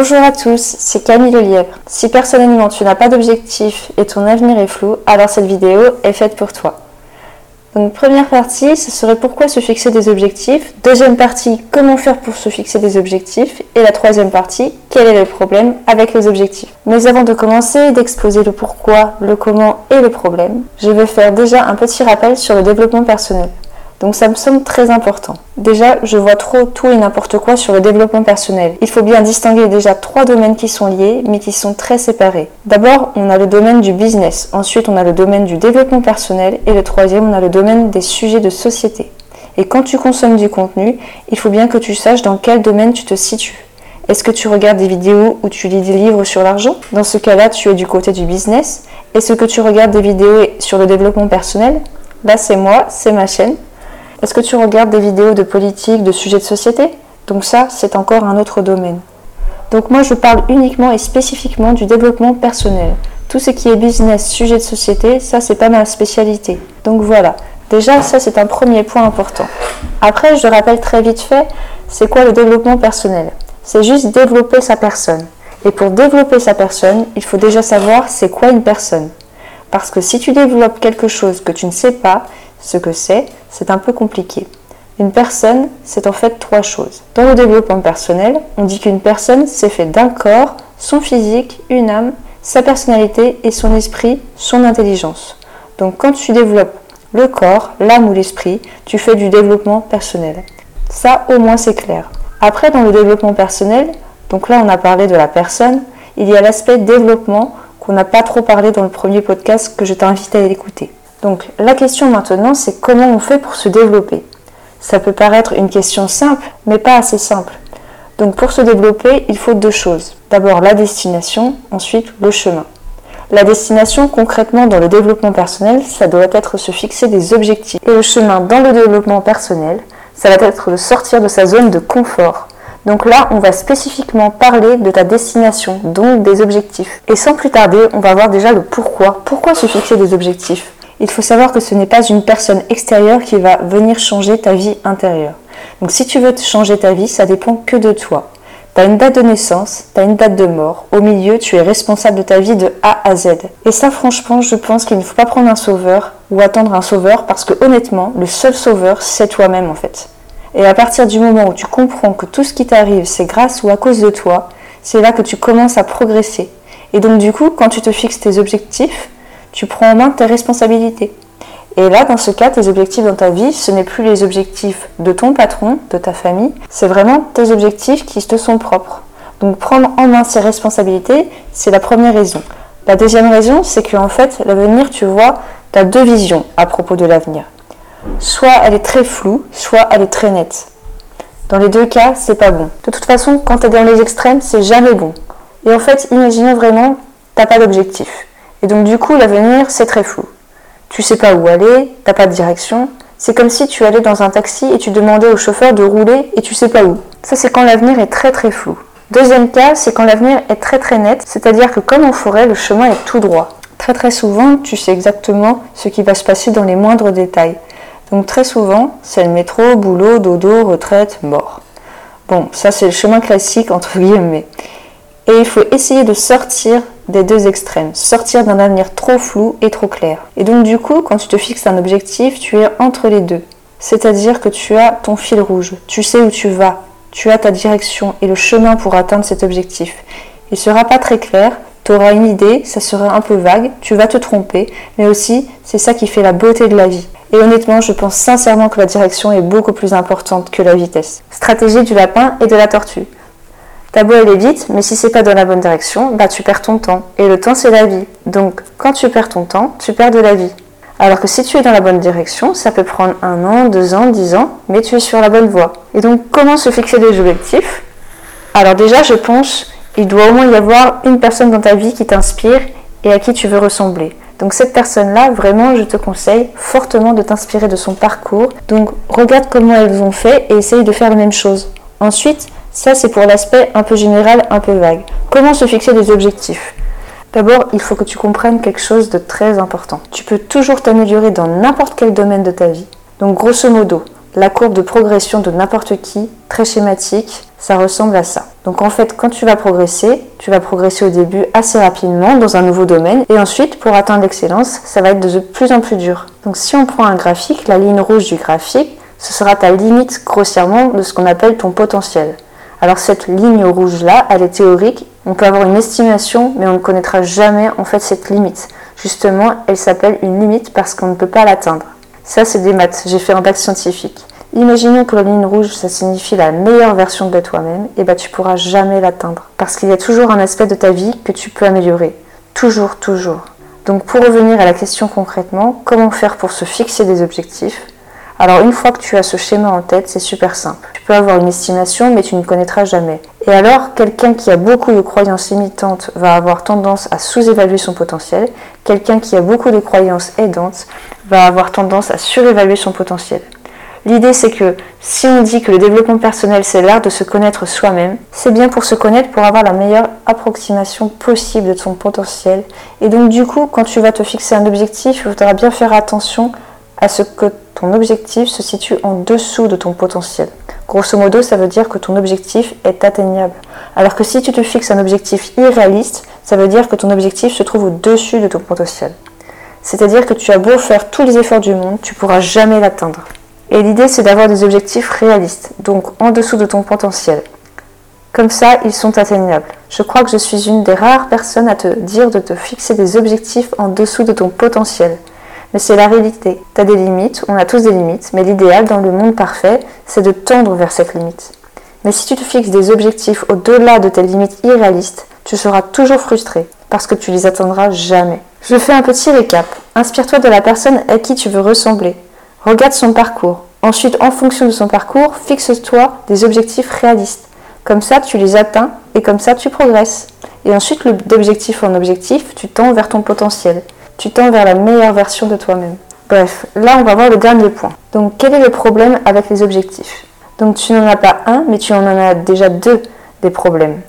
Bonjour à tous, c'est Camille Le Lièvre. Si personnellement tu n'as pas d'objectif et ton avenir est flou, alors cette vidéo est faite pour toi. Donc première partie, ce serait pourquoi se fixer des objectifs. Deuxième partie, comment faire pour se fixer des objectifs. Et la troisième partie, quel est le problème avec les objectifs. Mais avant de commencer, d'exposer le pourquoi, le comment et le problème, je vais faire déjà un petit rappel sur le développement personnel. Donc ça me semble très important. Déjà, je vois trop tout et n'importe quoi sur le développement personnel. Il faut bien distinguer déjà trois domaines qui sont liés, mais qui sont très séparés. D'abord, on a le domaine du business, ensuite on a le domaine du développement personnel, et le troisième, on a le domaine des sujets de société. Et quand tu consommes du contenu, il faut bien que tu saches dans quel domaine tu te situes. Est-ce que tu regardes des vidéos ou tu lis des livres sur l'argent? Dans ce cas-là, tu es du côté du business. Est-ce que tu regardes des vidéos sur le développement personnel? Là, c'est moi, c'est ma chaîne. Est-ce que tu regardes des vidéos de politique, de sujets de société? Donc ça, c'est encore un autre domaine. Donc moi, je parle uniquement et spécifiquement du développement personnel. Tout ce qui est business, sujet de société, ça, c'est pas ma spécialité. Donc voilà. Déjà, ça, c'est un premier point important. Après, je rappelle très vite fait, c'est quoi le développement personnel? C'est juste développer sa personne. Et pour développer sa personne, il faut déjà savoir c'est quoi une personne. Parce que si tu développes quelque chose que tu ne sais pas, ce que c'est, c'est un peu compliqué. Une personne, c'est en fait trois choses. Dans le développement personnel, on dit qu'une personne, c'est fait d'un corps, son physique, une âme, sa personnalité et son esprit, son intelligence. Donc quand tu développes le corps, l'âme ou l'esprit, tu fais du développement personnel. Ça, au moins, c'est clair. Après, dans le développement personnel, donc là, on a parlé de la personne, il y a l'aspect développement qu'on n'a pas trop parlé dans le premier podcast que je t'invite à écouter. Donc la question maintenant, c'est comment on fait pour se développer Ça peut paraître une question simple, mais pas assez simple. Donc pour se développer, il faut deux choses. D'abord la destination, ensuite le chemin. La destination, concrètement, dans le développement personnel, ça doit être se fixer des objectifs. Et le chemin dans le développement personnel, ça va être de sortir de sa zone de confort. Donc là, on va spécifiquement parler de ta destination, donc des objectifs. Et sans plus tarder, on va voir déjà le pourquoi. Pourquoi se fixer des objectifs? Il faut savoir que ce n'est pas une personne extérieure qui va venir changer ta vie intérieure. Donc si tu veux changer ta vie, ça dépend que de toi. Tu as une date de naissance, tu as une date de mort. Au milieu, tu es responsable de ta vie de A à Z. Et ça, franchement, je pense qu'il ne faut pas prendre un sauveur ou attendre un sauveur parce que honnêtement, le seul sauveur, c'est toi-même en fait. Et à partir du moment où tu comprends que tout ce qui t'arrive, c'est grâce ou à cause de toi, c'est là que tu commences à progresser. Et donc du coup, quand tu te fixes tes objectifs, tu prends en main tes responsabilités. Et là, dans ce cas, tes objectifs dans ta vie, ce n'est plus les objectifs de ton patron, de ta famille, c'est vraiment tes objectifs qui te sont propres. Donc prendre en main ses responsabilités, c'est la première raison. La deuxième raison, c'est qu'en fait, l'avenir, tu vois, tu as deux visions à propos de l'avenir. Soit elle est très floue, soit elle est très nette. Dans les deux cas, c'est pas bon. De toute façon, quand tu es dans les extrêmes, c'est jamais bon. Et en fait, imaginez vraiment, t'as pas d'objectif. Et donc du coup, l'avenir, c'est très flou. Tu sais pas où aller, t'as pas de direction. C'est comme si tu allais dans un taxi et tu demandais au chauffeur de rouler et tu sais pas où. Ça, c'est quand l'avenir est très très flou. Deuxième cas, c'est quand l'avenir est très très net, c'est-à-dire que comme en forêt, le chemin est tout droit. Très très souvent, tu sais exactement ce qui va se passer dans les moindres détails. Donc très souvent, c'est le métro, boulot, dodo, retraite, mort. Bon, ça c'est le chemin classique entre guillemets. Et il faut essayer de sortir des deux extrêmes, sortir d'un avenir trop flou et trop clair. Et donc du coup, quand tu te fixes un objectif, tu es entre les deux. C'est-à-dire que tu as ton fil rouge, tu sais où tu vas, tu as ta direction et le chemin pour atteindre cet objectif. Il sera pas très clair, tu auras une idée, ça sera un peu vague, tu vas te tromper, mais aussi c'est ça qui fait la beauté de la vie. Et honnêtement, je pense sincèrement que la direction est beaucoup plus importante que la vitesse. Stratégie du lapin et de la tortue. Ta beau aller vite, mais si c'est pas dans la bonne direction, bah tu perds ton temps. Et le temps c'est la vie. Donc quand tu perds ton temps, tu perds de la vie. Alors que si tu es dans la bonne direction, ça peut prendre un an, deux ans, dix ans, mais tu es sur la bonne voie. Et donc comment se fixer des objectifs? Alors déjà, je pense, il doit au moins y avoir une personne dans ta vie qui t'inspire et à qui tu veux ressembler. Donc cette personne-là, vraiment, je te conseille fortement de t'inspirer de son parcours. Donc regarde comment elles ont fait et essaye de faire la même chose. Ensuite, ça, c'est pour l'aspect un peu général, un peu vague. Comment se fixer des objectifs? D'abord, il faut que tu comprennes quelque chose de très important. Tu peux toujours t'améliorer dans n'importe quel domaine de ta vie. Donc, grosso modo, la courbe de progression de n'importe qui, très schématique, ça ressemble à ça. Donc en fait, quand tu vas progresser, tu vas progresser au début assez rapidement dans un nouveau domaine et ensuite, pour atteindre l'excellence, ça va être de plus en plus dur. Donc si on prend un graphique, la ligne rouge du graphique, ce sera ta limite grossièrement de ce qu'on appelle ton potentiel. Alors cette ligne rouge là, elle est théorique, on peut avoir une estimation, mais on ne connaîtra jamais en fait cette limite. Justement, elle s'appelle une limite parce qu'on ne peut pas l'atteindre. Ça, c'est des maths. J'ai fait un bac scientifique. Imaginons que la ligne rouge, ça signifie la meilleure version de toi-même, et bah tu pourras jamais l'atteindre. Parce qu'il y a toujours un aspect de ta vie que tu peux améliorer. Toujours, toujours. Donc pour revenir à la question concrètement, comment faire pour se fixer des objectifs? Alors une fois que tu as ce schéma en tête, c'est super simple. Tu peux avoir une estimation, mais tu ne connaîtras jamais. Et alors, quelqu'un qui a beaucoup de croyances limitantes va avoir tendance à sous-évaluer son potentiel. Quelqu'un qui a beaucoup de croyances aidantes va avoir tendance à surévaluer son potentiel. L'idée c'est que si on dit que le développement personnel c'est l'art de se connaître soi-même, c'est bien pour se connaître pour avoir la meilleure approximation possible de ton potentiel. Et donc du coup, quand tu vas te fixer un objectif, il faudra bien faire attention à ce que ton objectif se situe en dessous de ton potentiel. Grosso modo, ça veut dire que ton objectif est atteignable. Alors que si tu te fixes un objectif irréaliste, ça veut dire que ton objectif se trouve au-dessus de ton potentiel. C'est-à-dire que tu as beau faire tous les efforts du monde, tu pourras jamais l'atteindre. Et l'idée, c'est d'avoir des objectifs réalistes, donc en dessous de ton potentiel. Comme ça, ils sont atteignables. Je crois que je suis une des rares personnes à te dire de te fixer des objectifs en dessous de ton potentiel. Mais c'est la réalité. Tu as des limites, on a tous des limites, mais l'idéal dans le monde parfait, c'est de tendre vers cette limite. Mais si tu te fixes des objectifs au-delà de tes limites irréalistes, tu seras toujours frustré, parce que tu les atteindras jamais. Je fais un petit récap. Inspire-toi de la personne à qui tu veux ressembler. Regarde son parcours. Ensuite, en fonction de son parcours, fixe-toi des objectifs réalistes. Comme ça, tu les atteins et comme ça, tu progresses. Et ensuite, d'objectif en objectif, tu tends vers ton potentiel tu tends vers la meilleure version de toi-même. Bref, là on va voir le dernier point. Donc quel est le problème avec les objectifs? Donc tu n'en as pas un, mais tu en as déjà deux des problèmes.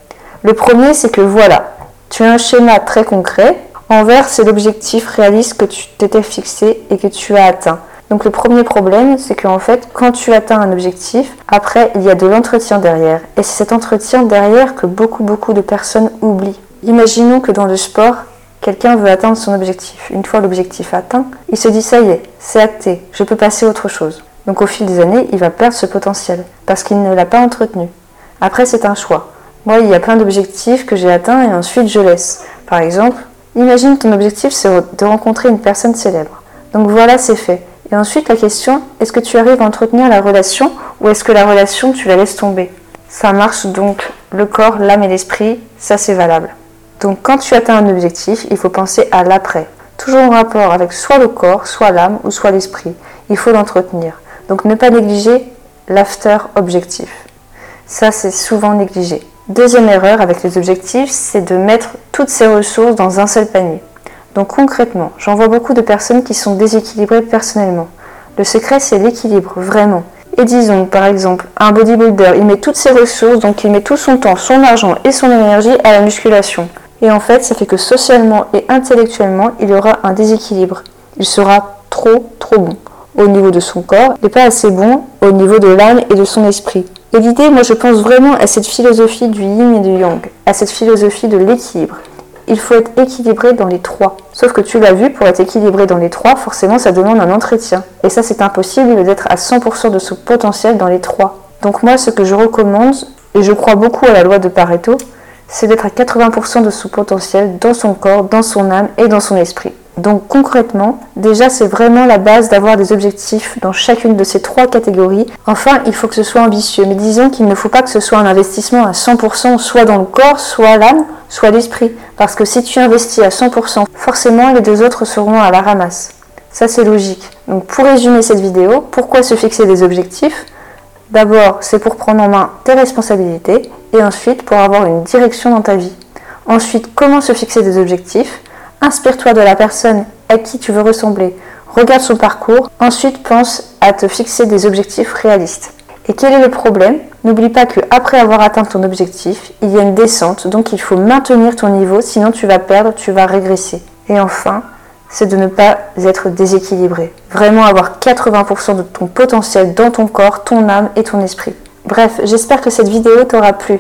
Le premier, c'est que voilà, tu as un schéma très concret. Envers, c'est l'objectif réaliste que tu t'étais fixé et que tu as atteint. Donc le premier problème, c'est qu'en fait, quand tu atteins un objectif, après, il y a de l'entretien derrière. Et c'est cet entretien derrière que beaucoup, beaucoup de personnes oublient. Imaginons que dans le sport, Quelqu'un veut atteindre son objectif. Une fois l'objectif atteint, il se dit ça y est, c'est acté, je peux passer à autre chose. Donc au fil des années, il va perdre ce potentiel parce qu'il ne l'a pas entretenu. Après, c'est un choix. Moi, il y a plein d'objectifs que j'ai atteints et ensuite je laisse. Par exemple, imagine ton objectif c'est de rencontrer une personne célèbre. Donc voilà, c'est fait. Et ensuite, la question, est-ce que tu arrives à entretenir la relation ou est-ce que la relation, tu la laisses tomber? Ça marche donc le corps, l'âme et l'esprit, ça c'est valable. Donc quand tu atteins un objectif, il faut penser à l'après. Toujours en rapport avec soit le corps, soit l'âme ou soit l'esprit. Il faut l'entretenir. Donc ne pas négliger l'after objectif. Ça, c'est souvent négligé. Deuxième erreur avec les objectifs, c'est de mettre toutes ces ressources dans un seul panier. Donc concrètement, j'en vois beaucoup de personnes qui sont déséquilibrées personnellement. Le secret, c'est l'équilibre, vraiment. Et disons, par exemple, un bodybuilder, il met toutes ses ressources, donc il met tout son temps, son argent et son énergie à la musculation. Et en fait, ça fait que socialement et intellectuellement, il y aura un déséquilibre. Il sera trop, trop bon au niveau de son corps et pas assez bon au niveau de l'âme et de son esprit. Et l'idée, moi je pense vraiment à cette philosophie du yin et du yang, à cette philosophie de l'équilibre. Il faut être équilibré dans les trois. Sauf que tu l'as vu, pour être équilibré dans les trois, forcément ça demande un entretien. Et ça c'est impossible d'être à 100% de son potentiel dans les trois. Donc moi ce que je recommande, et je crois beaucoup à la loi de Pareto, c'est d'être à 80% de son potentiel dans son corps, dans son âme et dans son esprit. Donc concrètement, déjà c'est vraiment la base d'avoir des objectifs dans chacune de ces trois catégories. Enfin, il faut que ce soit ambitieux, mais disons qu'il ne faut pas que ce soit un investissement à 100% soit dans le corps, soit l'âme, soit l'esprit. Parce que si tu investis à 100%, forcément les deux autres seront à la ramasse. Ça c'est logique. Donc pour résumer cette vidéo, pourquoi se fixer des objectifs? D'abord, c'est pour prendre en main tes responsabilités et ensuite pour avoir une direction dans ta vie. Ensuite, comment se fixer des objectifs Inspire-toi de la personne à qui tu veux ressembler. Regarde son parcours. Ensuite, pense à te fixer des objectifs réalistes. Et quel est le problème? N'oublie pas que après avoir atteint ton objectif, il y a une descente, donc il faut maintenir ton niveau, sinon tu vas perdre, tu vas régresser. Et enfin, c'est de ne pas être déséquilibré. Vraiment avoir 80% de ton potentiel dans ton corps, ton âme et ton esprit. Bref, j'espère que cette vidéo t'aura plu.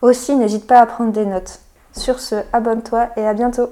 Aussi, n'hésite pas à prendre des notes. Sur ce, abonne-toi et à bientôt